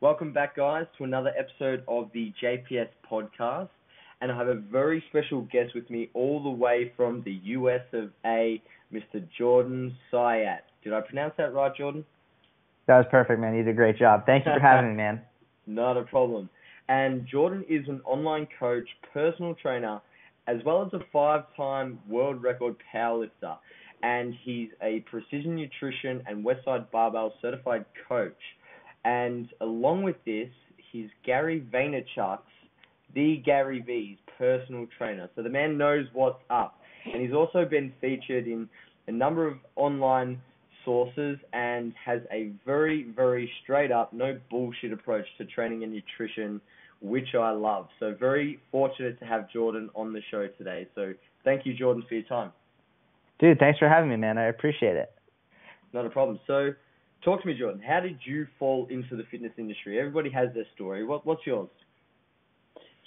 Welcome back, guys, to another episode of the JPS podcast. And I have a very special guest with me all the way from the US of A, Mr. Jordan Syatt. Did I pronounce that right, Jordan? That was perfect, man. You did a great job. Thank you for having me, man. Not a problem. And Jordan is an online coach, personal trainer, as well as a five time world record powerlifter. And he's a precision nutrition and Westside Barbell certified coach. And along with this, he's Gary Vaynerchuk's, the Gary V's personal trainer. So the man knows what's up. And he's also been featured in a number of online sources and has a very, very straight up, no bullshit approach to training and nutrition, which I love. So very fortunate to have Jordan on the show today. So thank you, Jordan, for your time. Dude, thanks for having me, man. I appreciate it. Not a problem. So talk to me, Jordan. How did you fall into the fitness industry? Everybody has their story. What, what's yours?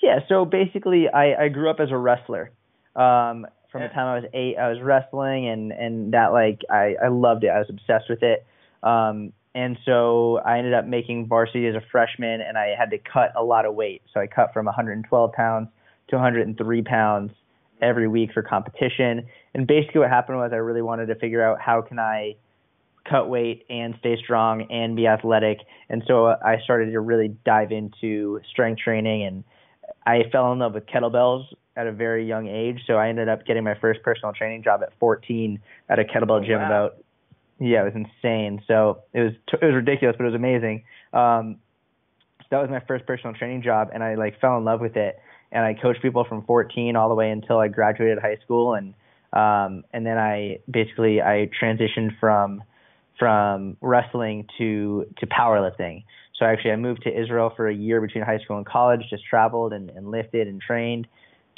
Yeah, so basically, I, I grew up as a wrestler. Um, from the time I was eight, I was wrestling, and and that like I I loved it. I was obsessed with it. Um, and so I ended up making varsity as a freshman, and I had to cut a lot of weight. So I cut from 112 pounds to 103 pounds every week for competition. And basically, what happened was I really wanted to figure out how can I cut weight and stay strong and be athletic. And so I started to really dive into strength training and I fell in love with kettlebells at a very young age. So I ended up getting my first personal training job at 14 at a kettlebell gym. Wow. About yeah, it was insane. So it was it was ridiculous, but it was amazing. Um, so that was my first personal training job, and I like fell in love with it. And I coached people from 14 all the way until I graduated high school, and um, and then I basically I transitioned from from wrestling to to powerlifting. So actually, I moved to Israel for a year between high school and college, just traveled and, and lifted and trained.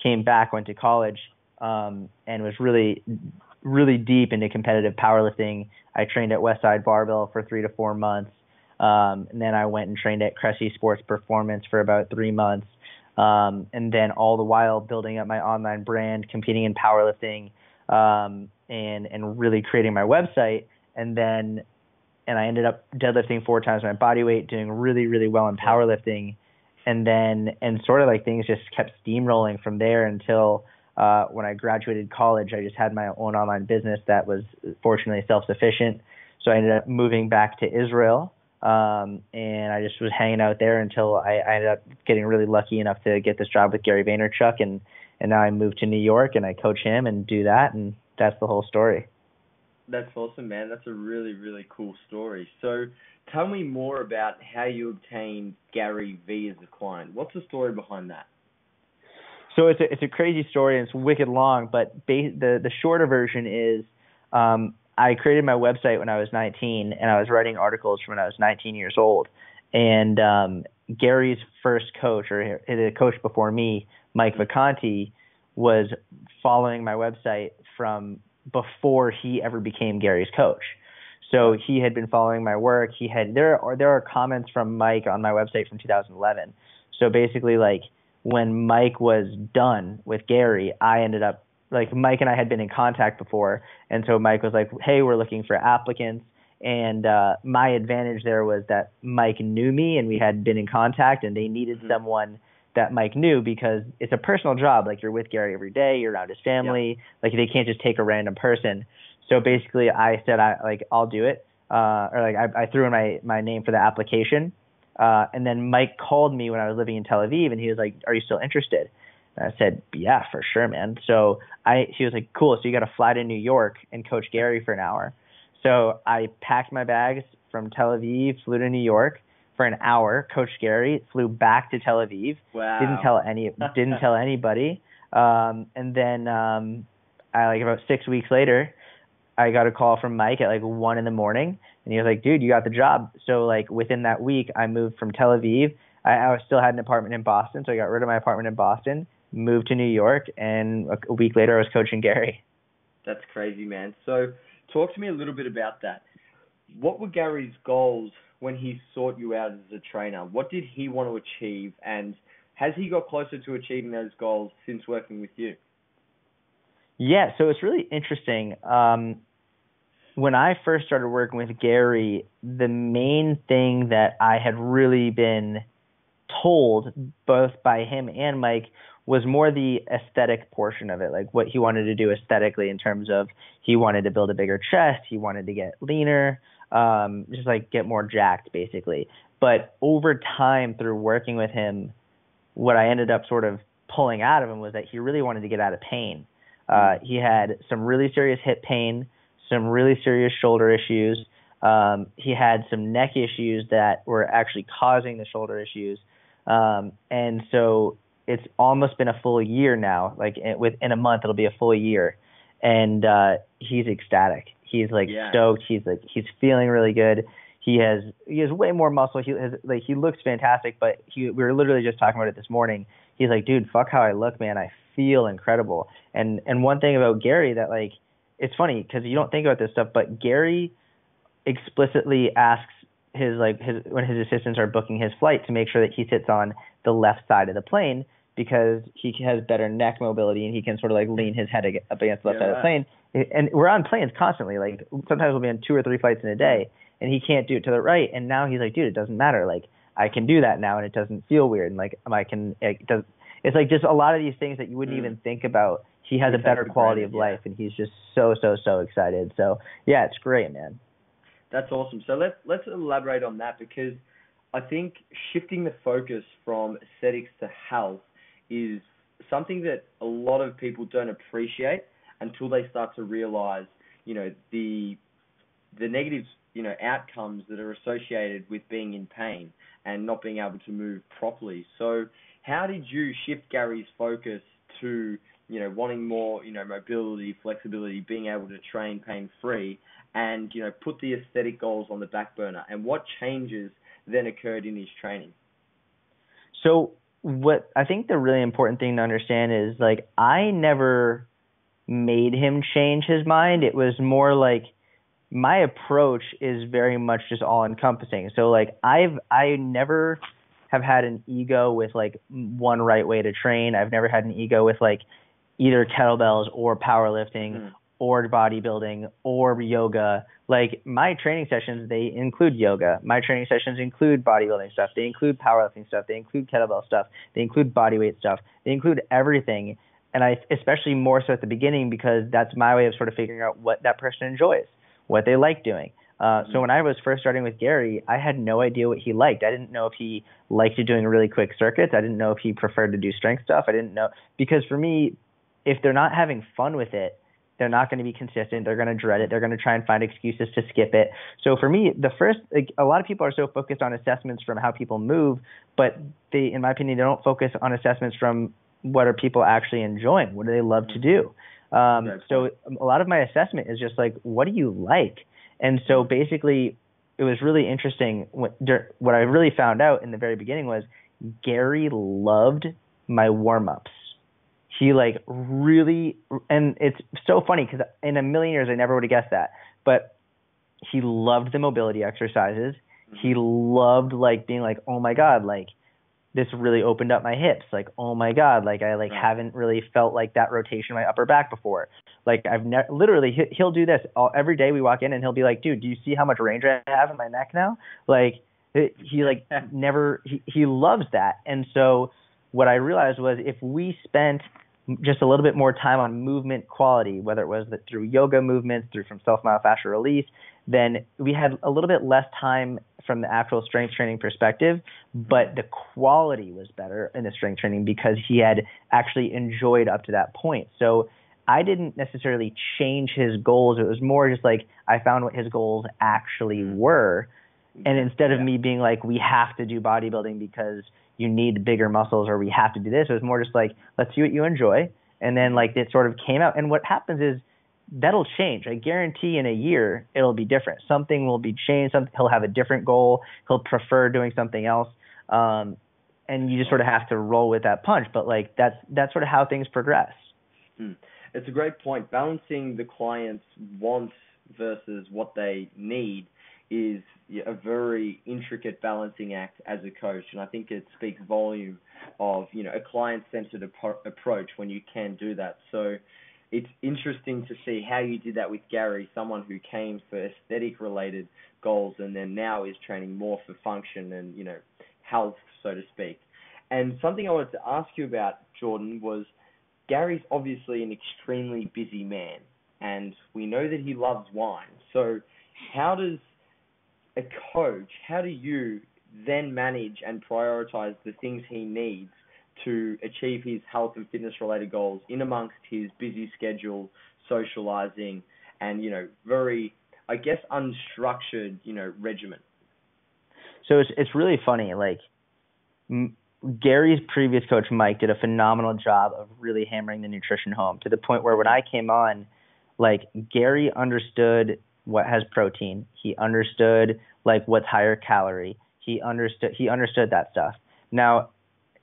Came back, went to college, um, and was really, really deep into competitive powerlifting. I trained at Westside Barbell for three to four months, um, and then I went and trained at Cressy Sports Performance for about three months, um, and then all the while building up my online brand, competing in powerlifting, um, and and really creating my website. And then and I ended up deadlifting four times my body weight, doing really, really well in powerlifting, and then and sort of like things just kept steamrolling from there until uh, when I graduated college, I just had my own online business that was fortunately self-sufficient. So I ended up moving back to Israel, um, and I just was hanging out there until I, I ended up getting really lucky enough to get this job with Gary Vaynerchuk, and and now I moved to New York and I coach him and do that, and that's the whole story. That's awesome, man. That's a really, really cool story. So, tell me more about how you obtained Gary V as a client. What's the story behind that? So it's a it's a crazy story and it's wicked long, but ba- the the shorter version is um, I created my website when I was 19 and I was writing articles from when I was 19 years old. And um, Gary's first coach or the coach before me, Mike Vacanti, was following my website from before he ever became Gary's coach. So he had been following my work. He had there are there are comments from Mike on my website from 2011. So basically, like when Mike was done with Gary, I ended up like Mike and I had been in contact before, and so Mike was like, "Hey, we're looking for applicants." And uh, my advantage there was that Mike knew me, and we had been in contact, and they needed Mhm. someone that Mike knew because it's a personal job. Like you're with Gary every day, you're around his family. Like they can't just take a random person. So basically, I said I like I'll do it, uh, or like I, I threw in my my name for the application, uh, and then Mike called me when I was living in Tel Aviv, and he was like, "Are you still interested?" And I said, "Yeah, for sure, man." So I he was like, "Cool, so you got to fly to New York and coach Gary for an hour." So I packed my bags from Tel Aviv, flew to New York for an hour, Coach Gary, flew back to Tel Aviv, Wow. didn't tell any didn't tell anybody um and then um i like about six weeks later i got a call from mike at like one in the morning and he was like dude you got the job so like within that week i moved from tel aviv i, I still had an apartment in boston so i got rid of my apartment in boston moved to new york and a, a week later i was coaching gary That's crazy, man. So, talk to me a little bit about that. What were Gary's goals when he sought you out as a trainer? What did he want to achieve, and has he got closer to achieving those goals since working with you? Yeah, so it's really interesting. Um, when I first started working with Gary, the main thing that I had really been told both by him and Mike was more the aesthetic portion of it, like what he wanted to do aesthetically in terms of he wanted to build a bigger chest, he wanted to get leaner, um, just like get more jacked basically. But over time through working with him, what I ended up sort of pulling out of him was that he really wanted to get out of pain. Uh, he had some really serious hip pain, some really serious shoulder issues. Um, he had some neck issues that were actually causing the shoulder issues. Um, and so it's almost been a full year now. Like within a month, it'll be a full year, and uh, he's ecstatic. He's like yeah. stoked. He's like he's feeling really good. He has he has way more muscle. He has like he looks fantastic. But he we were literally just talking about it this morning. He's like, dude, fuck how I look, man. I feel incredible. And and one thing about Gary that like it's funny because you don't think about this stuff, but Gary explicitly asks his like his when his assistants are booking his flight to make sure that he sits on the left side of the plane because he has better neck mobility and he can sort of like lean his head up against the left yeah. side of the plane. And we're on planes constantly. Like sometimes we'll be on two or three flights in a day, and he can't do it to the right. And now he's like, dude, it doesn't matter. Like I can do that now, and it doesn't feel weird. And like I can, it does. It's like just a lot of these things that you wouldn't mm. even think about. He has a better quality great, of yeah. life, and he's just so so so excited. So yeah, it's great, man. That's awesome. So let's let's elaborate on that because I think shifting the focus from aesthetics to health is something that a lot of people don't appreciate until they start to realize, you know, the the negative, you know, outcomes that are associated with being in pain and not being able to move properly. So, how did you shift Gary's focus to, you know, wanting more, you know, mobility, flexibility, being able to train pain free, and you know, put the aesthetic goals on the back burner? And what changes then occurred in his training? So what I think the really important thing to understand is like I never made him change his mind. It was more like my approach is very much just all encompassing. So like I've I never have had an ego with like one right way to train. I've never had an ego with like either kettlebells or powerlifting Mm. Or bodybuilding or yoga. Like my training sessions, they include yoga. My training sessions include bodybuilding stuff. They include powerlifting stuff. They include kettlebell stuff. They include bodyweight stuff. They include everything. And I especially more so at the beginning because that's my way of sort of figuring out what that person enjoys, what they like doing. Uh, so when I was first starting with Gary, I had no idea what he liked. I didn't know if he liked doing really quick circuits. I didn't know if he preferred to do strength stuff. I didn't know because for me, if they're not having fun with it, they're not going to be consistent. They're going to dread it. They're going to try and find excuses to skip it. So for me, the first, like, a lot of people are so focused on assessments from how people move, but they, in my opinion, they don't focus on assessments from what are people actually enjoying? What do they love to do? Um, so a lot of my assessment is just like, what do you like? And so basically, it was really interesting. What, what I really found out in the very beginning was Gary loved my warm ups. He like really, and it's so funny because in a million years I never would have guessed that. But he loved the mobility exercises. Mm-hmm. He loved like being like, oh my god, like this really opened up my hips. Like, oh my god, like I like Right. haven't really felt like that rotation in my upper back before. Like I've never literally he, he'll do this all, every day. We walk in and he'll be like, dude, do you see how much range I have in my neck now? Like it, he like never he, he loves that. And so what I realized was if we spent just a little bit more time on movement quality, whether it was that through yoga movements, through from self myofascial release, then we had a little bit less time from the actual strength training perspective, but the quality was better in the strength training because he had actually enjoyed up to that point. So I didn't necessarily change his goals. It was more just like I found what his goals actually mm-hmm. were. And instead of Yeah. me being like, we have to do bodybuilding because you need bigger muscles or we have to do this, it was more just like, let's see what you enjoy. And then like it sort of came out. And what happens is that'll change. I guarantee in a year it'll be different. Something will be changed. Something, he'll have a different goal. He'll prefer doing something else. Um, and you just sort of have to roll with that punch. But like that's that's sort of how things progress. Hmm. It's a great point. Balancing the client's wants versus what they need is a very intricate balancing act as a coach, and I think it speaks volume of you know a client-centered appro- approach when you can do that. So, it's interesting to see how you did that with Gary, someone who came for aesthetic related goals and then now is training more for function and you know health, so to speak. And something I wanted to ask you about, Jordan, was Gary's obviously an extremely busy man, and we know that he loves wine. So, how does a coach, how do you then manage and prioritize the things he needs to achieve his health and fitness related goals in amongst his busy schedule, socializing, and you know, very, I guess, unstructured, you know, regimen? So it's it's really funny, like. Gary's previous coach Mike did a phenomenal job of really hammering the nutrition home to the point where when I came on, like Gary understood what has protein. He understood like what's higher calorie. He understood he understood that stuff. Now,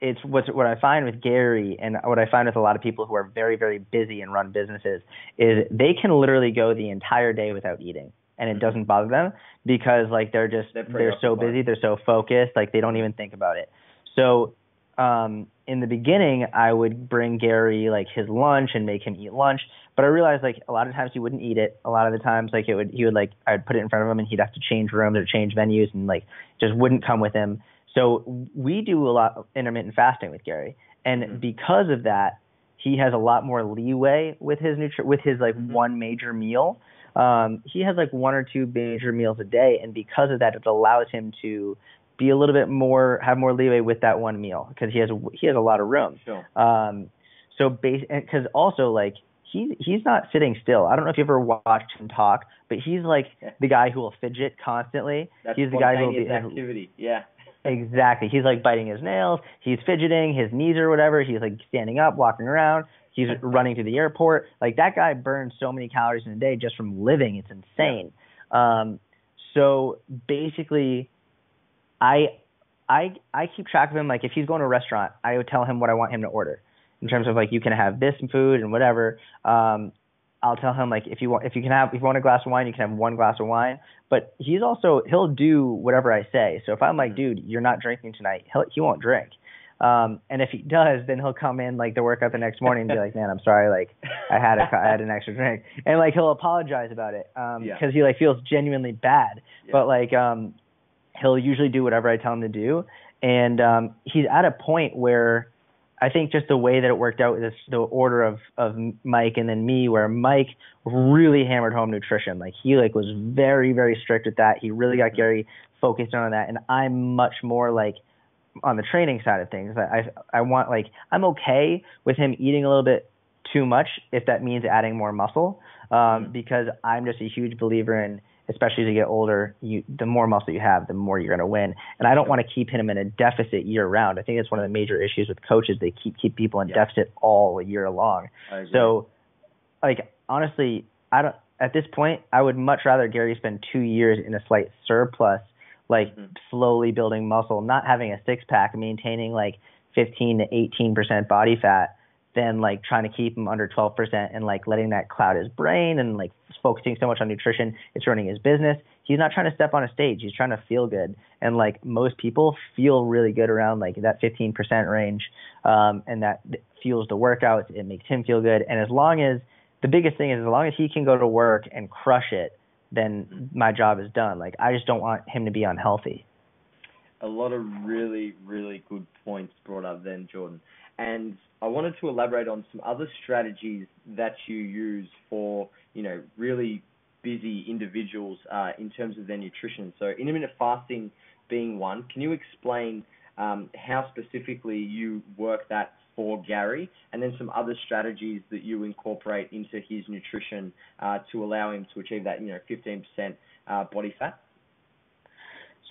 it's what's what I find with Gary and what I find with a lot of people who are very very busy and run businesses is they can literally go the entire day without eating and it mm-hmm. doesn't bother them because like they're just they're, they're so busy, they're so focused, like they don't even think about it. So um, in the beginning, I would bring Gary like his lunch and make him eat lunch. But I realized like a lot of times he wouldn't eat it. A lot of the times like it would he would like I'd put it in front of him and he'd have to change rooms or change venues and like just wouldn't come with him. So we do a lot of intermittent fasting with Gary, and mm-hmm. because of that, he has a lot more leeway with his nutri- with his like mm-hmm. one major meal. Um, he has like one or two major meals a day, and because of that, it allows him to be a little bit more have more leeway with that one meal because he has he has a lot of room. Sure. Um, so because also like he he's not sitting still. I don't know if you ever watched him talk, but he's like the guy who will fidget constantly. That's he's the guy who will be activity. Yeah. exactly. He's like biting his nails. He's fidgeting. His knees or whatever. He's like standing up, walking around. He's running to the airport. Like that guy burns so many calories in a day just from living. It's insane. Yeah. Um, so basically, I I I keep track of him. Like if he's going to a restaurant, I would tell him what I want him to order in terms of like you can have this food and whatever. Um, I'll tell him like if you want if you can have if you want a glass of wine, you can have one glass of wine. But he's also he'll do whatever I say. So if I'm like, dude, you're not drinking tonight, he'll he won't drink. Um, and if he does, then he'll come in like the workout the next morning and be like, man, I'm sorry, like I had a I had an extra drink, and like he'll apologize about it um, because yeah. he like feels genuinely bad. Yeah. But like um, he'll usually do whatever I tell him to do, and um, he's at a point where I think just the way that it worked out with the order of of Mike and then me, where Mike really hammered home nutrition, like he like was very very strict with that. He really got mm-hmm. Gary focused on that, and I'm much more like on the training side of things. I I, I want like I'm okay with him eating a little bit too much if that means adding more muscle, um, mm-hmm. because I'm just a huge believer in especially as you get older, you the more muscle you have, the more you're going to win. And I don't want to keep him in a deficit year round. I think that's one of the major issues with coaches. They keep keep people in yeah. deficit all year long. So, like honestly, I don't. At this point, I would much rather Gary spend two years in a slight surplus, like mm-hmm. slowly building muscle, not having a six pack, maintaining like 15 to 18 percent body fat than like trying to keep him under 12% and like letting that cloud his brain and like focusing so much on nutrition it's ruining his business. He's not trying to step on a stage. He's trying to feel good. And like most people feel really good around like that 15% range um, and that fuels the workouts. It makes him feel good. And as long as the biggest thing is as long as he can go to work and crush it then my job is done. Like i just don't want him to be unhealthy. A lot of really really good points brought up then jordan and I wanted to elaborate on some other strategies that you use for, you know, really busy individuals uh, in terms of their nutrition. So intermittent fasting being one. Can you explain um, how specifically you work that for Gary, and then some other strategies that you incorporate into his nutrition uh, to allow him to achieve that, you know, 15% uh, body fat?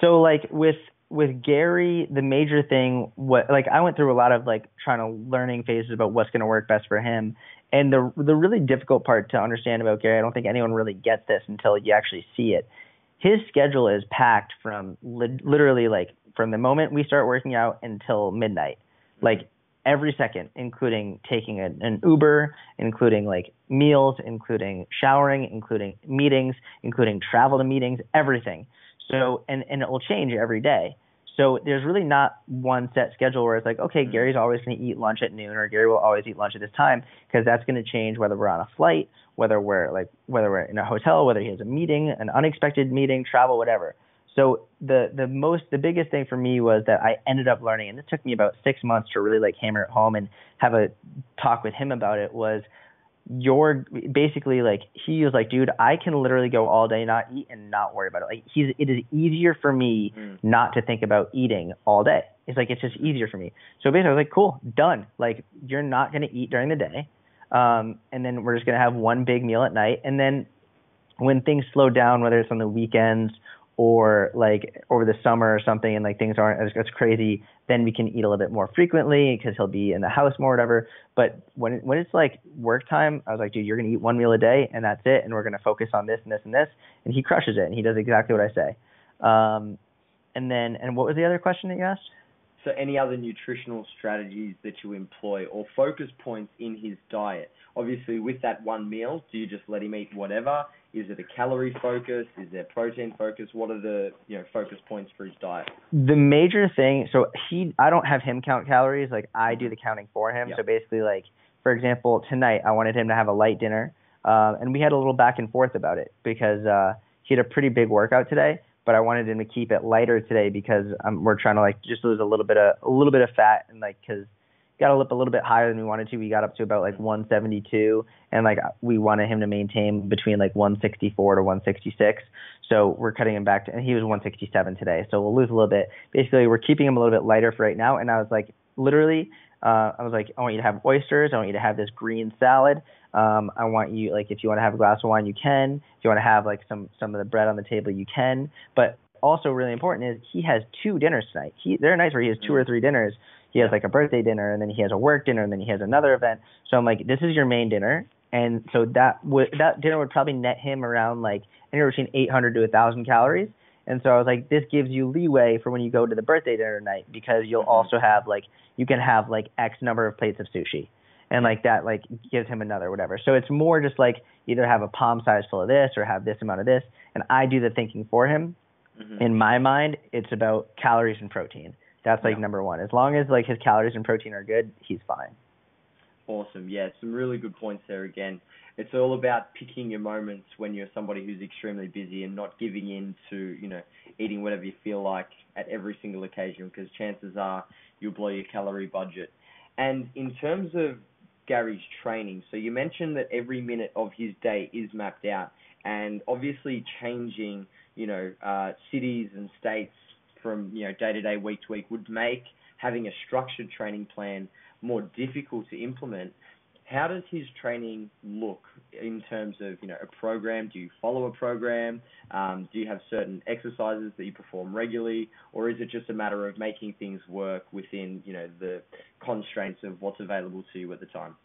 So, like with with Gary, the major thing, what like I went through a lot of like trying to learning phases about what's going to work best for him, and the the really difficult part to understand about Gary, I don't think anyone really gets this until you actually see it. His schedule is packed from li- literally like from the moment we start working out until midnight, like every second, including taking an, an Uber, including like meals, including showering, including meetings, including travel to meetings, everything. So and and it will change every day. So there's really not one set schedule where it's like, okay, Mm. Gary's always going to eat lunch at noon, or Gary will always eat lunch at this time, because that's going to change whether we're on a flight, whether we're like whether we're in a hotel, whether he has a meeting, an unexpected meeting, travel, whatever. So the the most the biggest thing for me was that I ended up learning, and this took me about six months to really like hammer it home and have a talk with him about it. Was you're basically like he was like, dude, I can literally go all day not eat and not worry about it. Like he's it is easier for me Mm. not to think about eating all day. It's like it's just easier for me. So basically, I was like, cool, done. Like you're not gonna eat during the day, um, and then we're just gonna have one big meal at night, and then when things slow down, whether it's on the weekends or like over the summer or something, and like things aren't as, as crazy, then we can eat a little bit more frequently because he'll be in the house more, whatever. But when when it's like work time, I was like, dude, you're gonna eat one meal a day, and that's it, and we're gonna focus on this and this and this, and he crushes it, and he does exactly what I say. Um, and then, and what was the other question that you asked? So any other nutritional strategies that you employ or focus points in his diet? Obviously, with that one meal, do you just let him eat whatever? Is it a calorie focus? Is there protein focus? What are the you know focus points for his diet? the major thing so he i don't have him count calories like i do the counting for him Yeah. so basically like for example tonight i wanted him to have a light dinner um and we had a little back and forth about it because uh he had a pretty big workout today but i wanted him to keep it lighter today because um, we're trying to like just lose a little bit of a little bit of fat and like because got up a little bit higher than we wanted to we got up to about like 172 and like we wanted him to maintain between like 164 to 166 so we're cutting him back to, and he was 167 today. So we'll lose a little bit. Basically, we're keeping him a little bit lighter for right now. And I was like, literally, uh, I was like, I want you to have oysters. I want you to have this green salad. Um, I want you, like, if you want to have a glass of wine, you can. If you want to have like some some of the bread on the table, you can. But also really important is he has two dinners tonight. He there are nights where he has two or three dinners. He has like a birthday dinner, and then he has a work dinner, and then he has another event. So I'm like, this is your main dinner, and so that would that dinner would probably net him around like anywhere between 800 to 1,000 calories. And so I was like, this gives you leeway for when you go to the birthday dinner night because you'll Mhm. also have like you can have like X number of plates of sushi, and like that like gives him another whatever. So it's more just like either have a palm size full of this or have this amount of this, and I do the thinking for him. Mhm. In my mind, it's about calories and protein. That's like Yeah. number one. As long as like his calories and protein are good, he's fine. Awesome. Yeah, some really good points there again. It's all about picking your moments when you're somebody who's extremely busy and not giving in to, you know, eating whatever you feel like at every single occasion because chances are you'll blow your calorie budget. And in terms of Gary's training, so you mentioned that every minute of his day is mapped out and obviously changing, you know, uh, cities and states from, you know, day to day, week to week would make having a structured training plan more difficult to implement. How does his training look in terms of you know a program? Do you follow a program? Um, do you have certain exercises that you perform regularly, or is it just a matter of making things work within you know the constraints of what's available to you at the time?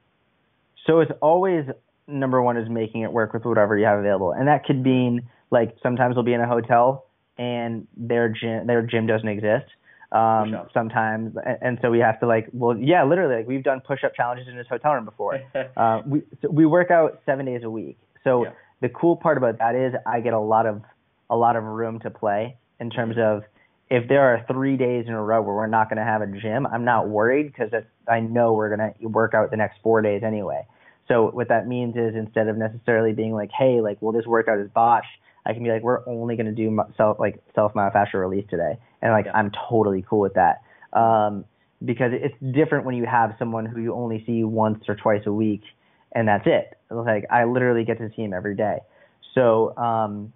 So it's always number one is making it work with whatever you have available, and that could mean like sometimes we'll be in a hotel and their gym their gym doesn't exist. Um, sometimes, and, and so we have to like, well, yeah, literally, like we've done push-up challenges in his hotel room before. uh, we so we work out seven days a week. So Yeah. the cool part about that is I get a lot of a lot of room to play in terms of if there are three days in a row where we're not going to have a gym, I'm not worried because I know we're going to work out the next four days anyway. So what that means is instead of necessarily being like, hey, like, well, this workout is botched, I can be like, we're only going to do self like self myofascial release today, and like Yeah. I'm totally cool with that. Um, because it's different when you have someone who you only see once or twice a week, and that's it. Like I literally get to see him every day. So um,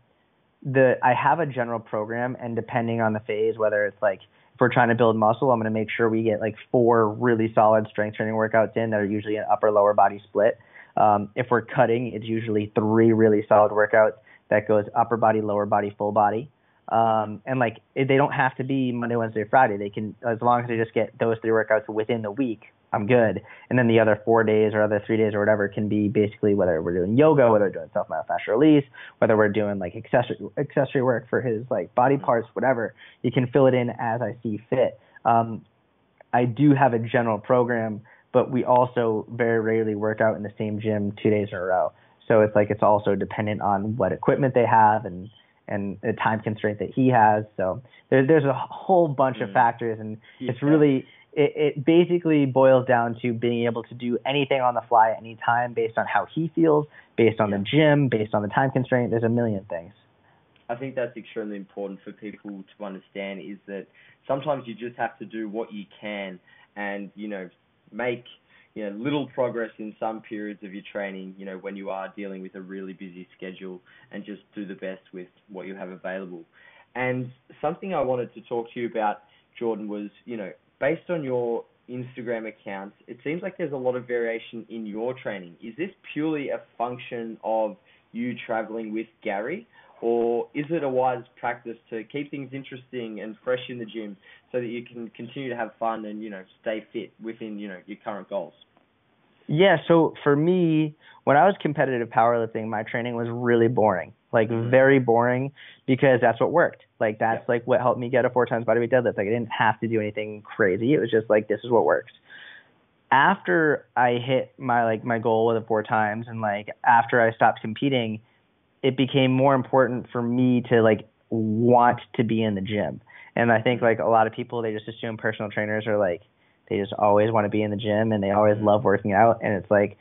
the I have a general program, and depending on the phase, whether it's like if we're trying to build muscle, I'm going to make sure we get like four really solid strength training workouts in that are usually an upper lower body split. Um, if we're cutting, it's usually three really solid workouts that goes upper body, lower body, full body. Um, and like it- they don't have to be Monday, Wednesday, Friday. They can as long as they just get those three workouts within the week. I'm good. And then the other four days or other three days or whatever can be basically whether we're doing yoga, whether we're doing self myofascial release, whether we're doing like accessory accessory work for his like body parts, whatever. You can fill it in as I see fit. Um, I do have a general program, but we also very rarely work out in the same gym two days in a row. So it's like it's also dependent on what equipment they have and and the time constraint that he has. So there's there's a whole bunch mm. of factors, and yeah. it's really it, it basically boils down to being able to do anything on the fly at any time based on how he feels, based on yeah. the gym, based on the time constraint. There's a million things. I think that's extremely important for people to understand is that sometimes you just have to do what you can and you know make you know little progress in some periods of your training you know when you are dealing with a really busy schedule and just do the best with what you have available. And something I wanted to talk to you about Jordan was you know based on your Instagram accounts it seems like there's a lot of variation in your training. Is this purely a function of you traveling with Gary or is it a wise practice to keep things interesting and fresh in the gym so that you can continue to have fun and you know stay fit within you know your current goals? Yeah, so for me, when I was competitive powerlifting, my training was really boring, like mm-hmm. very boring, because that's what worked. Like that's like what helped me get a four times bodyweight deadlift. Like I didn't have to do anything crazy. It was just like this is what works. After I hit my like my goal with the four times, and like after I stopped competing, it became more important for me to like want to be in the gym. And I think like a lot of people they just assume personal trainers are like they just always want to be in the gym and they always mm-hmm. love working out and it's like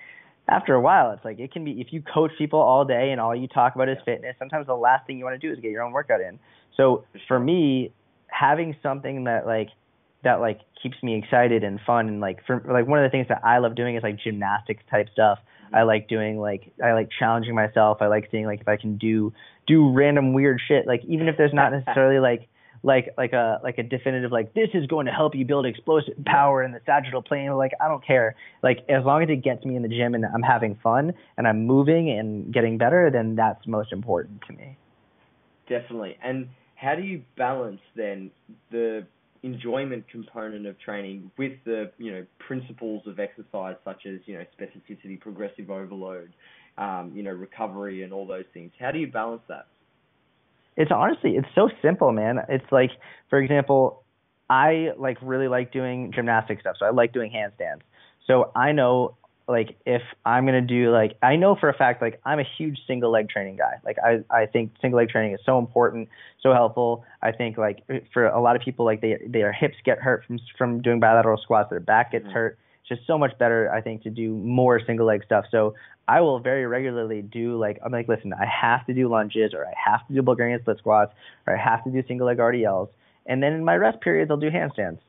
after a while it's like it can be if you coach people all day and all you talk about is fitness, sometimes the last thing you want to do is get your own workout in. So for me, having something that like that like keeps me excited and fun and like for like one of the things that I love doing is like gymnastics type stuff. I like doing like I like challenging myself. I like seeing like if I can do do random weird shit. Like even if there's not necessarily like like like a like a definitive like this is going to help you build explosive power in the sagittal plane. Like I don't care. Like as long as it gets me in the gym and I'm having fun and I'm moving and getting better, then that's most important to me. Definitely. And how do you balance then the enjoyment component of training with the you know principles of exercise such as you know specificity, progressive overload, um, you know recovery, and all those things. How do you balance that? It's honestly it's so simple, man. It's like for example, I like really like doing gymnastic stuff, so I like doing handstands. So I know like if I'm gonna do like I know for a fact like I'm a huge single leg training guy. Like I I think single leg training is so important, so helpful. I think like for a lot of people like they their hips get hurt from from doing bilateral squats, their back gets mm-hmm. hurt. It's just so much better I think to do more single leg stuff. So I will very regularly do like I'm like listen, I have to do lunges or I have to do Bulgarian split squats or I have to do single leg RDLs. And then in my rest periods I'll do handstands.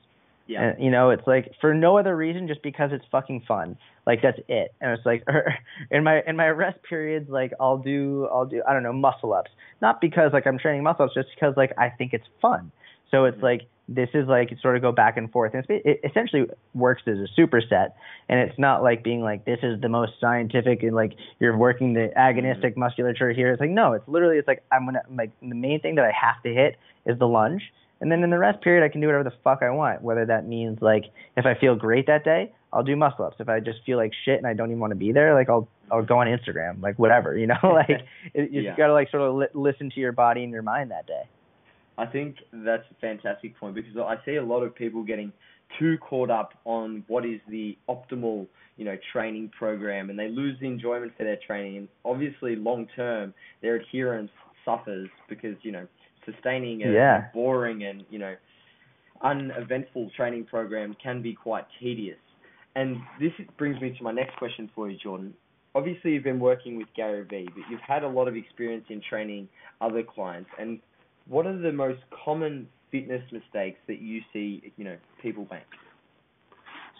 Yeah. And, you know, it's like for no other reason, just because it's fucking fun. Like that's it. And it's like in my in my rest periods, like I'll do I'll do I don't know muscle ups, not because like I'm training muscle ups, just because like I think it's fun. So it's mm-hmm. like this is like sort of go back and forth, and it's, it essentially works as a superset. And it's not like being like this is the most scientific and like you're working the agonistic mm-hmm. musculature here. It's like no, it's literally it's like I'm gonna like the main thing that I have to hit is the lunge and then in the rest period, I can do whatever the fuck I want. Whether that means like if I feel great that day, I'll do muscle ups. If I just feel like shit and I don't even want to be there, like I'll I'll go on Instagram, like whatever, you know. like it, you yeah. gotta like sort of li- listen to your body and your mind that day. I think that's a fantastic point because I see a lot of people getting too caught up on what is the optimal, you know, training program, and they lose the enjoyment for their training. And obviously, long term, their adherence suffers because you know sustaining a, yeah. boring and you know uneventful training program can be quite tedious. And this brings me to my next question for you, Jordan. Obviously, you've been working with Gary Vee, but you've had a lot of experience in training other clients. And what are the most common fitness mistakes that you see, you know, people make?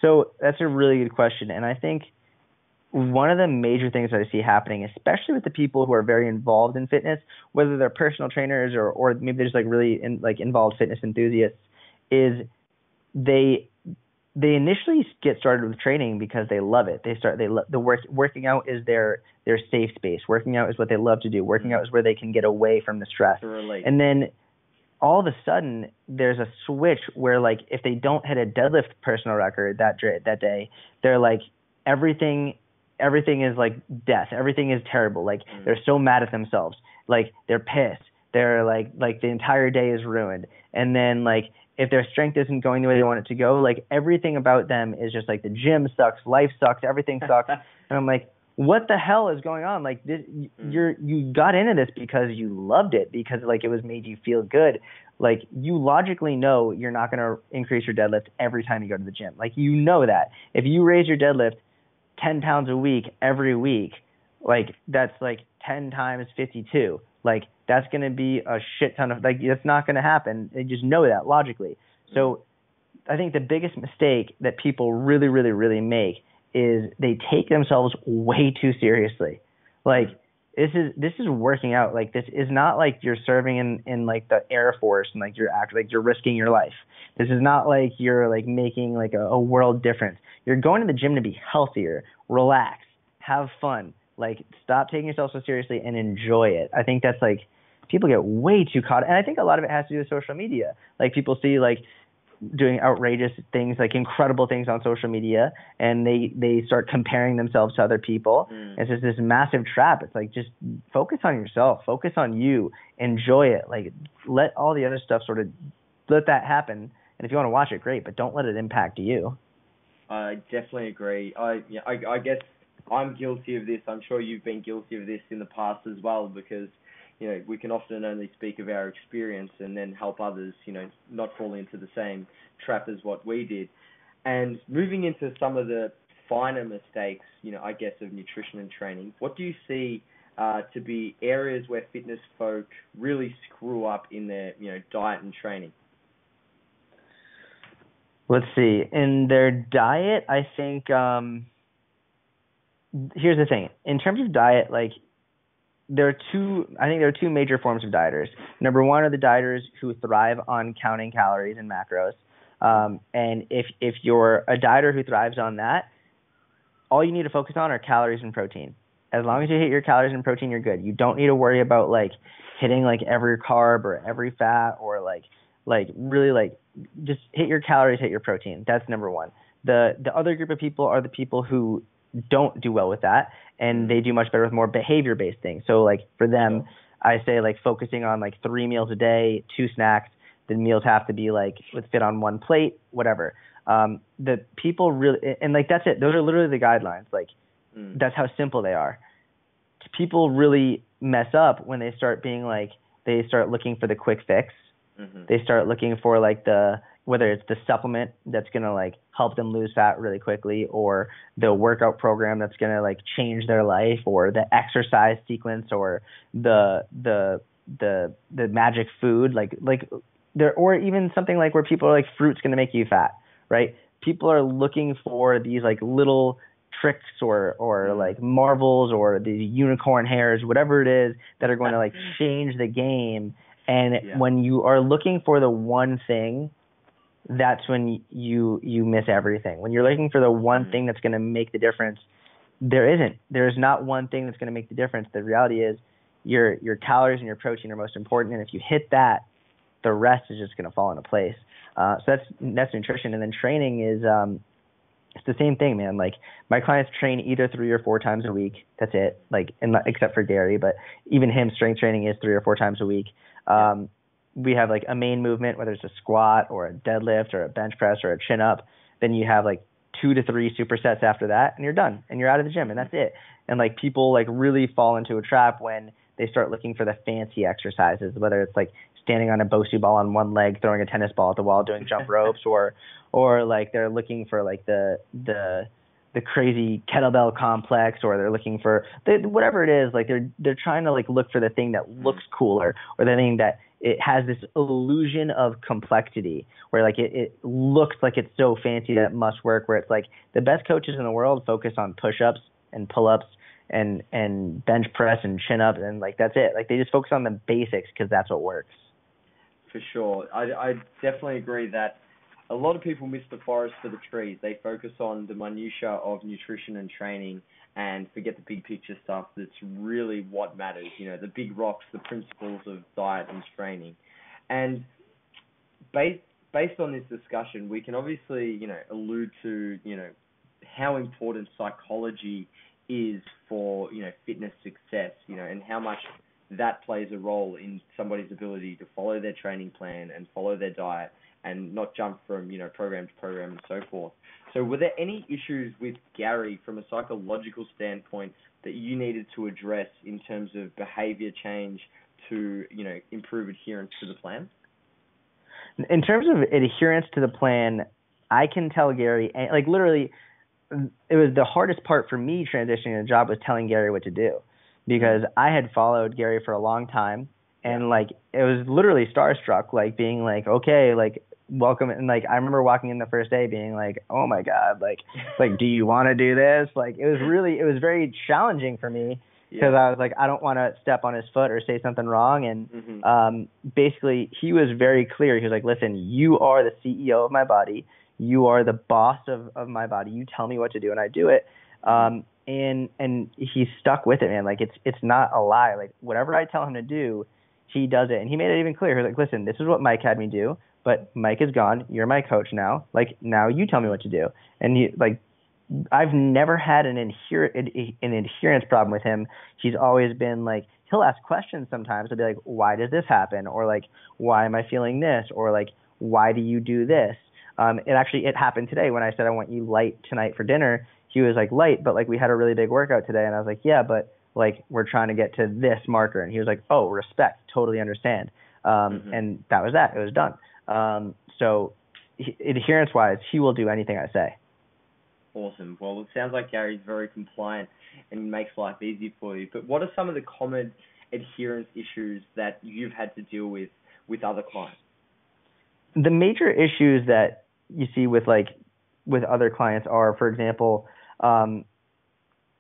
So that's a really good question, and I think one of the major things that I see happening, especially with the people who are very involved in fitness, whether they're personal trainers or or maybe they're just like really in, like involved fitness enthusiasts, is they they initially get started with training because they love it. They start they lo- the work working out is their their safe space. Working out is what they love to do. Working out is where they can get away from the stress. And then all of a sudden there's a switch where like if they don't hit a deadlift personal record that that day, they're like everything everything is like death. Everything is terrible. Like mm. they're so mad at themselves. Like they're pissed. They're like like the entire day is ruined. And then like if their strength isn't going the way they want it to go, like everything about them is just like the gym sucks, life sucks, everything sucks. and I'm like, what the hell is going on? Like this, Mm. you're you got into this because you loved it because like it was made you feel good. Like you logically know you're not going to increase your deadlift every time you go to the gym. Like you know that if you raise your deadlift 10 pounds a week every week, like that's like 10 times 52. Like that's going to be a shit ton of like that's not going to happen. You just know that logically. So I think the biggest mistake that people really really really make is they take themselves way too seriously. Like this is this is working out. Like this is not like you're serving in in like the Air Force and like you're act like you're risking your life. This is not like you're like making like a, a world difference. You're going to the gym to be healthier, relax, have fun. Like stop taking yourself so seriously and enjoy it. I think that's like people get way too caught and I think a lot of it has to do with social media. Like people see like doing outrageous things like incredible things on social media and they they start comparing themselves to other people. Mm. it's just this massive trap. It's like just focus on yourself. Focus on you. Enjoy it. Like let all the other stuff sort of let that happen. And if you want to watch it great but don't let it impact you. I definitely agree. I, yeah, I I guess I'm guilty of this. I'm sure you've been guilty of this in the past as well because you know we can often only speak of our experience and then help others you know not fall into the same trap as what we did. And moving into some of the finer mistakes, you know, I guess of nutrition and training. What do you see uh, to be areas where fitness folk really screw up in their you know diet and training? let's see in their diet i think um here's the thing in terms of diet like there are two i think there are two major forms of dieters number one are the dieters who thrive on counting calories and macros um and if if you're a dieter who thrives on that all you need to focus on are calories and protein as long as you hit your calories and protein you're good you don't need to worry about like hitting like every carb or every fat or like like really like just hit your calories, hit your protein. That's number one. The the other group of people are the people who don't do well with that and they do much better with more behavior based things. So like for them, I say like focusing on like three meals a day, two snacks. The meals have to be like would fit on one plate, whatever. Um, the people really and like that's it. Those are literally the guidelines. Like Mm. that's how simple they are. People really mess up when they start being like they start looking for the quick fix hmm they start looking for like the whether it's the supplement that's going to like help them lose fat really quickly or the workout program that's going to like change their life or the exercise sequence or the the the the magic food like like there or even something like where people are like fruit's going to make you fat right people are looking for these like little tricks or or Mm. like marvels or these unicorn hairs whatever it is that are going to like change the game and Yeah. when you are looking for the one thing that's when you you miss everything. When you're looking for the one Mhm. thing that's going to make the difference there isn't. There's not one thing that's going to make the difference. The reality is your your calories and your protein are most important and if you hit that the rest is just going to fall into place. Uh, so that's that's nutrition. And then training is um it's the same thing man. Like my clients train either three or four times a week. That's it. Like and except for gary but even him strength training is three or four times a week. Um we have like a main movement whether it's a squat or a deadlift or a bench press or a chin up then you have like two to three supersets after that and you're done and you're out of the gym and that's it. And like people like really fall into a trap when they start looking for the fancy exercises whether it's like standing on a bosu ball on one leg throwing a tennis ball at the wall doing jump ropes or or like they're looking for like the the the crazy kettlebell complex or they're looking for they, whatever it is like they're they're trying to like look for the thing that looks mm-hmm. cooler or the thing that it has this illusion of complexity where like it, it looks like it's so fancy that it must work where it's like the best coaches in the world focus on push-ups and pull-ups and and bench press and chin up and like that's it like they just focus on the basics because that's what works For sure. I, I definitely agree that a lot of people miss the forest for the trees. They focus on the minutia of nutrition and training and forget the big picture stuff that's really what matters, you know, the big rocks, the principles of diet and training. And based based on this discussion, we can obviously, you know, allude to, you know, how important psychology is for, you know, fitness success, you know, and how much that plays a role in somebody's ability to follow their training plan and follow their diet and not jump from you know program to program and so forth. So were there any issues with Gary from a psychological standpoint that you needed to address in terms of behavior change to you know improve adherence to the plan? In terms of adherence to the plan, I can tell Gary like literally it was the hardest part for me transitioning the job was telling Gary what to do because I had followed Gary for a long time and like it was literally starstruck like being like okay like welcome and like I remember walking in the first day being like oh my god like like do you want to do this? Like it was really it was very challenging for me because yeah. I was like I don't want to step on his foot or say something wrong and mm-hmm. um basically he was very clear. He was like listen you are the CEO of my body. You are the boss of of my body. You tell me what to do and I do it. Um and and he stuck with it man. Like it's it's not a lie. Like whatever I tell him to do he does it. And he made it even clear. He was like listen this is what Mike had me do but Mike is gone. You're my coach now. Like now you tell me what to do. And he like I've never had an adher- an adherence problem with him. He's always been like he'll ask questions sometimes. He'll be like, "Why does this happen?" or like, "Why am I feeling this?" or like, "Why do you do this?" Um, it actually it happened today when I said I want you light tonight for dinner. He was like light, but like we had a really big workout today, and I was like, "Yeah, but like we're trying to get to this marker," and he was like, "Oh, respect, totally understand." Um, mm-hmm. And that was that. It was done. Um, so adherence wise, he will do anything I say. Awesome. Well, it sounds like Gary's very compliant and makes life easy for you. But what are some of the common adherence issues that you've had to deal with with other clients? The major issues that you see with like with other clients are, for example, um,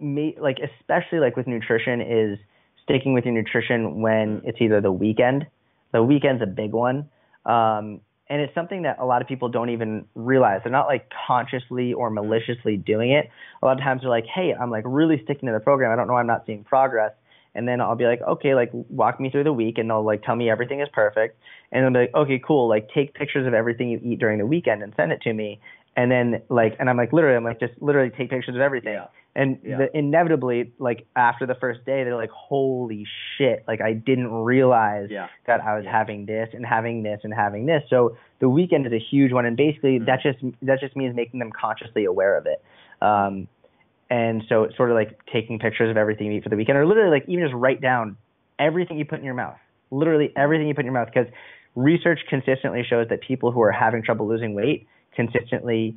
me, like especially like with nutrition is sticking with your nutrition when it's either the weekend. The weekend's a big one. Um, and it's something that a lot of people don't even realize. They're not like consciously or maliciously doing it. A lot of times they're like, "Hey, I'm like really sticking to the program. I don't know why I'm not seeing progress." And then I'll be like, "Okay, like walk me through the week," and they'll like tell me everything is perfect. And they'll be like, "Okay, cool. Like take pictures of everything you eat during the weekend and send it to me." And then like, and I'm like, literally, I'm like, just literally take pictures of everything. Yeah. And yeah. the, inevitably, like after the first day, they're like, "Holy shit! Like I didn't realize yeah. that I was yeah. having this and having this and having this." So the weekend is a huge one, and basically mm-hmm. that just that just means making them consciously aware of it. Um, and so it's sort of like taking pictures of everything you eat for the weekend, or literally like even just write down everything you put in your mouth, literally everything you put in your mouth, because research consistently shows that people who are having trouble losing weight consistently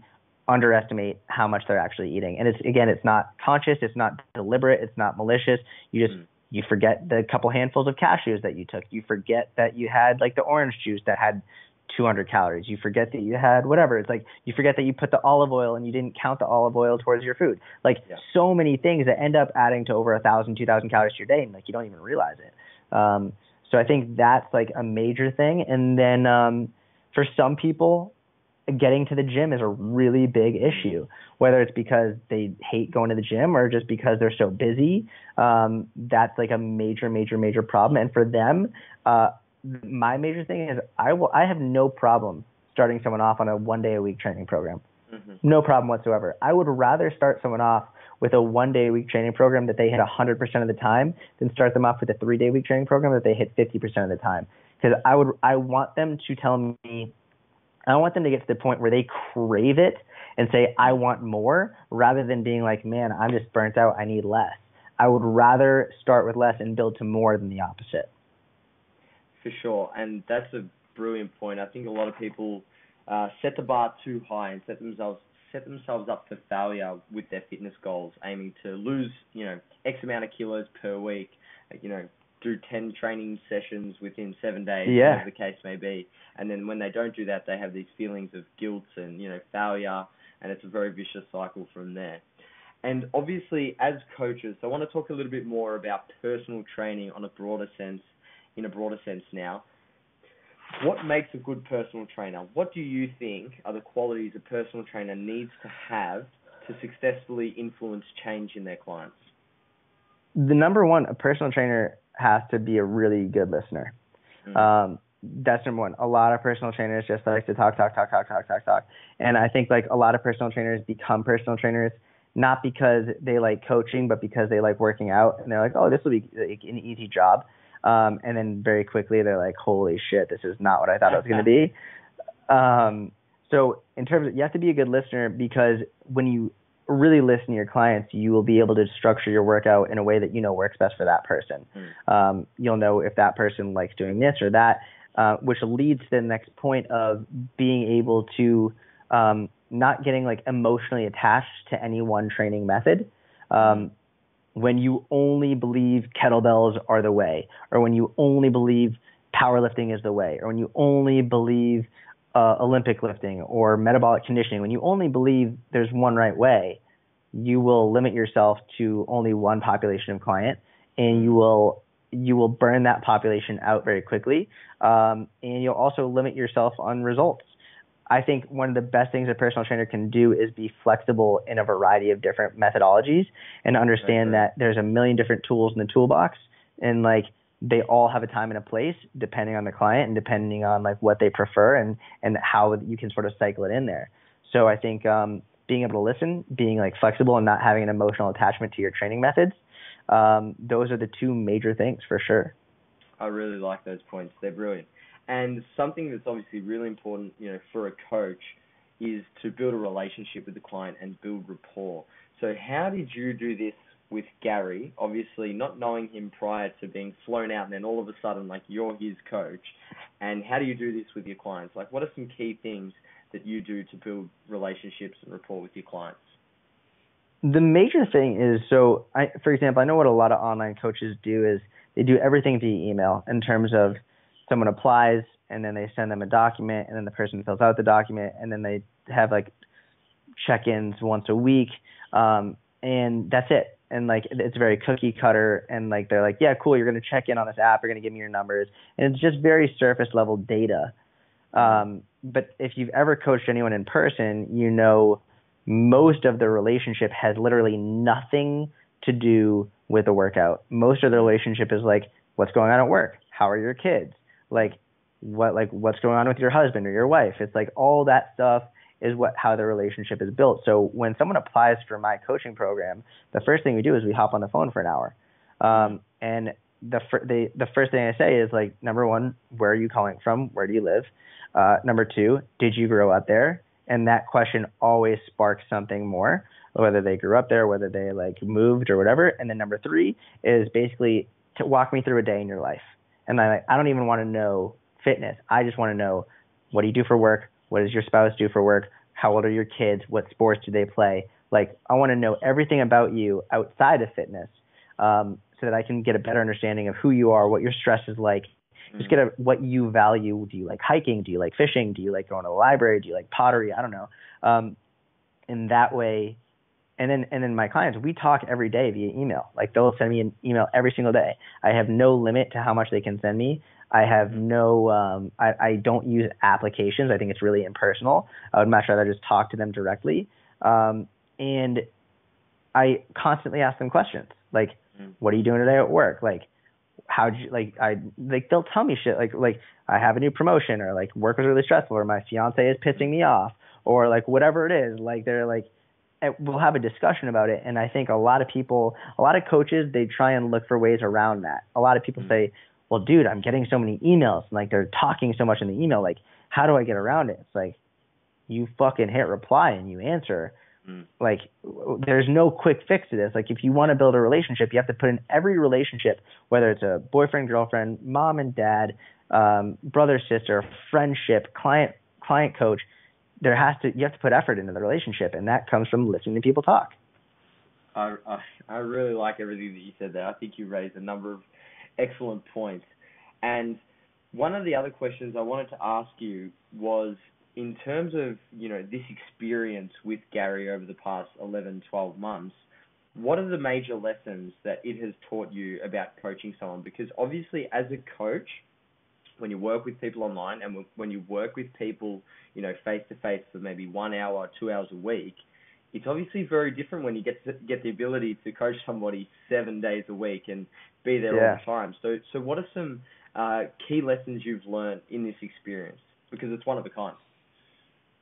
underestimate how much they're actually eating. And it's again, it's not conscious, it's not deliberate, it's not malicious. You just mm. you forget the couple handfuls of cashews that you took. You forget that you had like the orange juice that had 200 calories. You forget that you had whatever. It's like you forget that you put the olive oil and you didn't count the olive oil towards your food. Like yeah. so many things that end up adding to over a thousand, two thousand calories to your day, and like you don't even realize it. Um, so I think that's like a major thing. And then um, for some people, getting to the gym is a really big issue, whether it's because they hate going to the gym or just because they're so busy. Um, that's like a major, major, major problem. And for them, uh, my major thing is I will I have no problem starting someone off on a one day a week training program. Mm-hmm. No problem whatsoever. I would rather start someone off with a one day a week training program that they hit 100% of the time than start them off with a three day week training program that they hit 50% of the time. Because I would I want them to tell me I want them to get to the point where they crave it and say, I want more, rather than being like, man, I'm just burnt out, I need less. I would rather start with less and build to more than the opposite. For sure. And that's a brilliant point. I think a lot of people uh, set the bar too high and set themselves set themselves up for failure with their fitness goals, aiming to lose, you know, X amount of kilos per week, you know, do 10 training sessions within seven days, yeah. whatever the case may be. And then when they don't do that, they have these feelings of guilt and, you know, failure, and it's a very vicious cycle from there. And obviously, as coaches, I want to talk a little bit more about personal training on a broader sense, in a broader sense now. What makes a good personal trainer? What do you think are the qualities a personal trainer needs to have to successfully influence change in their clients? The number one, a personal trainer has to be a really good listener. Mm-hmm. Um, that's number one. A lot of personal trainers just like to talk, talk, talk, talk, talk, talk, talk. And I think like a lot of personal trainers become personal trainers not because they like coaching, but because they like working out. And they're like, oh, this will be like an easy job. Um, and then very quickly they're like, holy shit, this is not what I thought it was going to be. Um, so in terms of you have to be a good listener because when you really listen to your clients, you will be able to structure your workout in a way that you know works best for that person. Mm. Um, you'll know if that person likes doing this or that, uh, which leads to the next point of being able to um, not getting like emotionally attached to any one training method. Um, when you only believe kettlebells are the way, or when you only believe powerlifting is the way, or when you only believe uh, Olympic lifting or metabolic conditioning, when you only believe there's one right way, you will limit yourself to only one population of client, and you will you will burn that population out very quickly, um, and you'll also limit yourself on results. I think one of the best things a personal trainer can do is be flexible in a variety of different methodologies and understand Right, right. that there's a million different tools in the toolbox, and like they all have a time and a place depending on the client and depending on like what they prefer and and how you can sort of cycle it in there. So I think um, being able to listen, being like flexible, and not having an emotional attachment to your training methods, um, those are the two major things for sure. I really like those points. They're brilliant. And something that's obviously really important, you know, for a coach is to build a relationship with the client and build rapport. So how did you do this with Gary? Obviously not knowing him prior to being flown out and then all of a sudden like you're his coach. And how do you do this with your clients? Like what are some key things that you do to build relationships and rapport with your clients? The major thing is so I for example, I know what a lot of online coaches do is they do everything via email in terms of someone applies and then they send them a document and then the person fills out the document and then they have like check-ins once a week um and that's it and like it's very cookie cutter and like they're like yeah cool you're going to check in on this app you're going to give me your numbers and it's just very surface level data. Um but if you've ever coached anyone in person you know most of the relationship has literally nothing to do with the workout. Most of the relationship is like what's going on at work? How are your kids? Like what like what's going on with your husband or your wife? It's like all that stuff is what how the relationship is built. So when someone applies for my coaching program the first thing we do is we hop on the phone for an hour. Um, and the they, the first thing i say is like number one where are you calling from? Where do you live? Uh, number two did you grow up there? And that question always sparks something more whether they grew up there whether they like moved or whatever. And then number three is basically to walk me through a day in your life. And I like I don't even want to know fitness. I just want to know what do you do for work? What does your spouse do for work? How old are your kids? What sports do they play? Like I want to know everything about you outside of fitness, um, so that I can get a better understanding of who you are, what your stress is like. Just get a what you value. Do you like hiking? Do you like fishing? Do you like going to the library? Do you like pottery? I don't know. Um, in that way, and then and then my clients we talk every day via email like they'll send me an email every single day i have no limit to how much they can send me i have no um i i don't use applications. I think it's really impersonal. I would much rather just talk to them directly. Um and i constantly ask them questions like Mm. what are you doing today at work? Like how'd you like i like they'll tell me shit like like i have a new promotion or like work was really stressful or my fiance is pissing me off or like whatever it is. Like they're like we'll have a discussion about it. And i think a lot of people a lot of coaches they try and look for ways around that. A lot of people Mm. say well dude i'm getting so many emails and like they're talking so much in the email like how do i get around it it's like you fucking hit reply and you answer Mm. like w- there's no quick fix to this like if you want to build a relationship you have to put in every relationship whether it's a boyfriend girlfriend mom and dad um brother sister friendship client client coach there has to you have to put effort into the relationship and that comes from listening to people talk I, I I really like everything that you said there. I think you raised a number of excellent points. And one of the other questions I wanted to ask you was in terms of, you know, this experience with Gary over the past 11, 12 months, what are the major lessons that it has taught you about coaching someone? Because obviously as a coach, when you work with people online and when you work with people, you know, face to face for maybe one hour, two hours a week, it's obviously very different when you get to get the ability to coach somebody seven days a week and be there Yeah. all the time. So, so what are some uh, key lessons you've learned in this experience? Because it's one of a kind.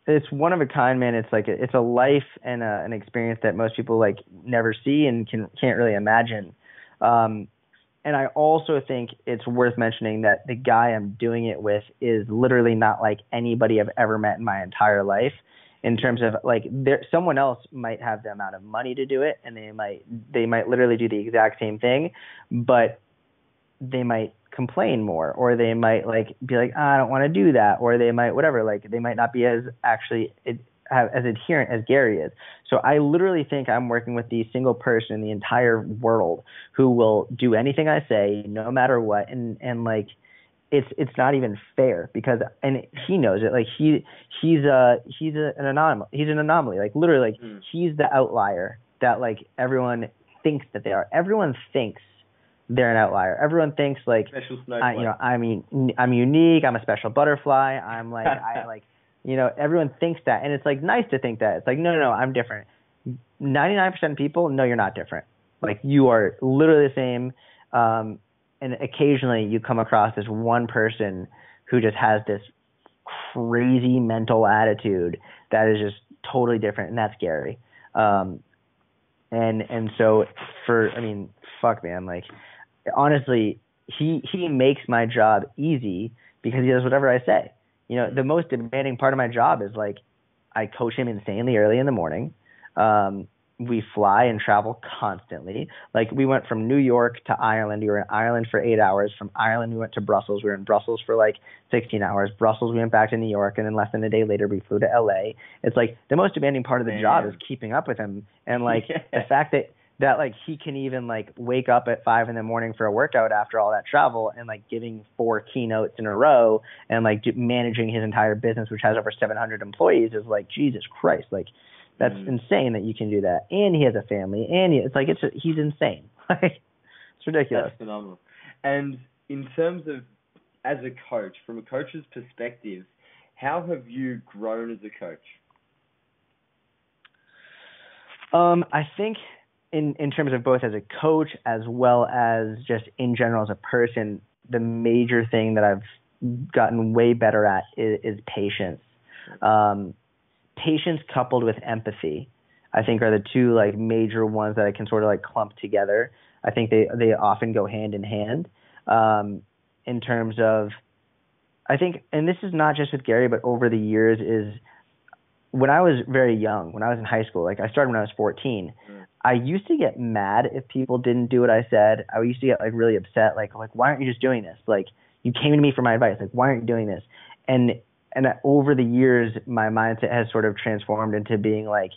it's one of a kind man it's like a, it's a life and a, an experience that most people like never see and can can't really imagine um and I also think it's worth mentioning that the guy I'm doing it with is literally not like anybody I've ever met in my entire life in terms of like there someone else might have the amount of money to do it and they might they might literally do the exact same thing but they might complain more or they might like be like oh, I don't want to do that or they might whatever like they might not be as actually have, as adherent as Gary is. So I literally think I'm working with the single person in the entire world who will do anything I say no matter what and and like it's it's not even fair because and he knows it like he he's a he's a, an anomaly he's an anomaly like literally like mm. he's the outlier that like everyone thinks that they are. Everyone thinks they're an outlier. Everyone thinks like I, you know I mean I'm unique I'm a special butterfly I'm like I like you know everyone thinks that. And it's like nice to think that. It's like no no no I'm different. 99% of people no you're not different. Like you are literally the same um and occasionally you come across this one person who just has this crazy mental attitude that is just totally different, and that's Gary. Um, and and so for I mean, fuck man, like honestly, he he makes my job easy because he does whatever I say. You know, the most demanding part of my job is like I coach him insanely early in the morning. Um, we fly and travel constantly. Like we went from New York to Ireland. We were in Ireland for eight hours. From Ireland, we went to Brussels. We were in Brussels for like 16 hours. Brussels, we went back to New York, and then less than a day later, we flew to LA. It's like the most demanding part of the Man. job is keeping up with him, and like the fact that that like he can even like wake up at five in the morning for a workout after all that travel and like giving four keynotes in a row and like managing his entire business which has over 700 employees is like jesus christ like that's mm. insane that you can do that. And he has a family, and he, it's like it's a, he's insane. it's ridiculous. That's phenomenal. And in terms of as a coach, from a coach's perspective, how have you grown as a coach? Um, I think in in terms of both as a coach as well as just in general as a person, the major thing that I've gotten way better at is, is patience. Um, patience coupled with empathy, I think are the two like major ones that I can sort of like clump together. I think they they often go hand in hand um, in terms of I think, and this is not just with Gary, but over the years is when I was very young, when I was in high school, like I started when I was 14. Mm. I used to get mad if people didn't do what I said. I used to get like really upset, like like why aren't you just doing this? Like you came to me for my advice, like why aren't you doing this? And and over the years, my mindset has sort of transformed into being like,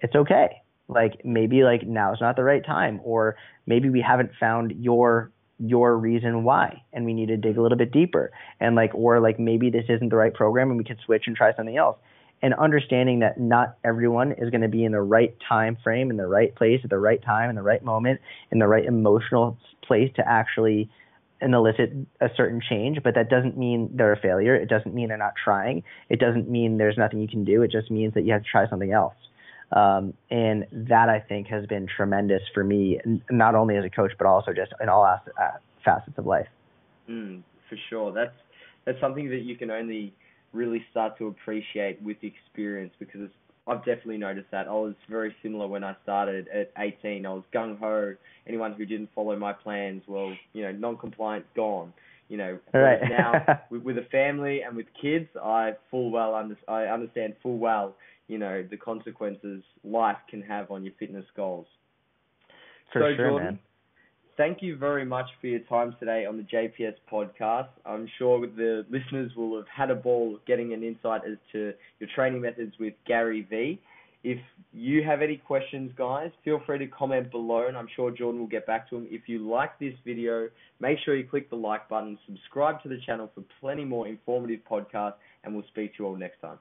it's okay. Like maybe like now is not the right time, or maybe we haven't found your your reason why and we need to dig a little bit deeper and like or like maybe this isn't the right program and we can switch and try something else and understanding that not everyone is going to be in the right time frame in the right place at the right time in the right moment in the right emotional place to actually and elicit a certain change, but that doesn't mean they're a failure. It doesn't mean they're not trying. It doesn't mean there's nothing you can do. It just means that you have to try something else. Um, and that I think has been tremendous for me, not only as a coach, but also just in all uh, facets of life. Mm, for sure, that's that's something that you can only really start to appreciate with experience because it's I've definitely noticed that. I was very similar when I started at 18. I was gung ho. Anyone who didn't follow my plans, well, you know, non-compliant, gone. You know, right. now with, with a family and with kids, I full well under, I understand full well, you know, the consequences life can have on your fitness goals. For so, sure, Jordan, man thank you very much for your time today on the JPS podcast. I'm sure the listeners will have had a ball getting an insight as to your training methods with Gary V. If you have any questions, guys, feel free to comment below, and I'm sure Jordan will get back to them. If you like this video, make sure you click the like button, subscribe to the channel for plenty more informative podcasts, and we'll speak to you all next time.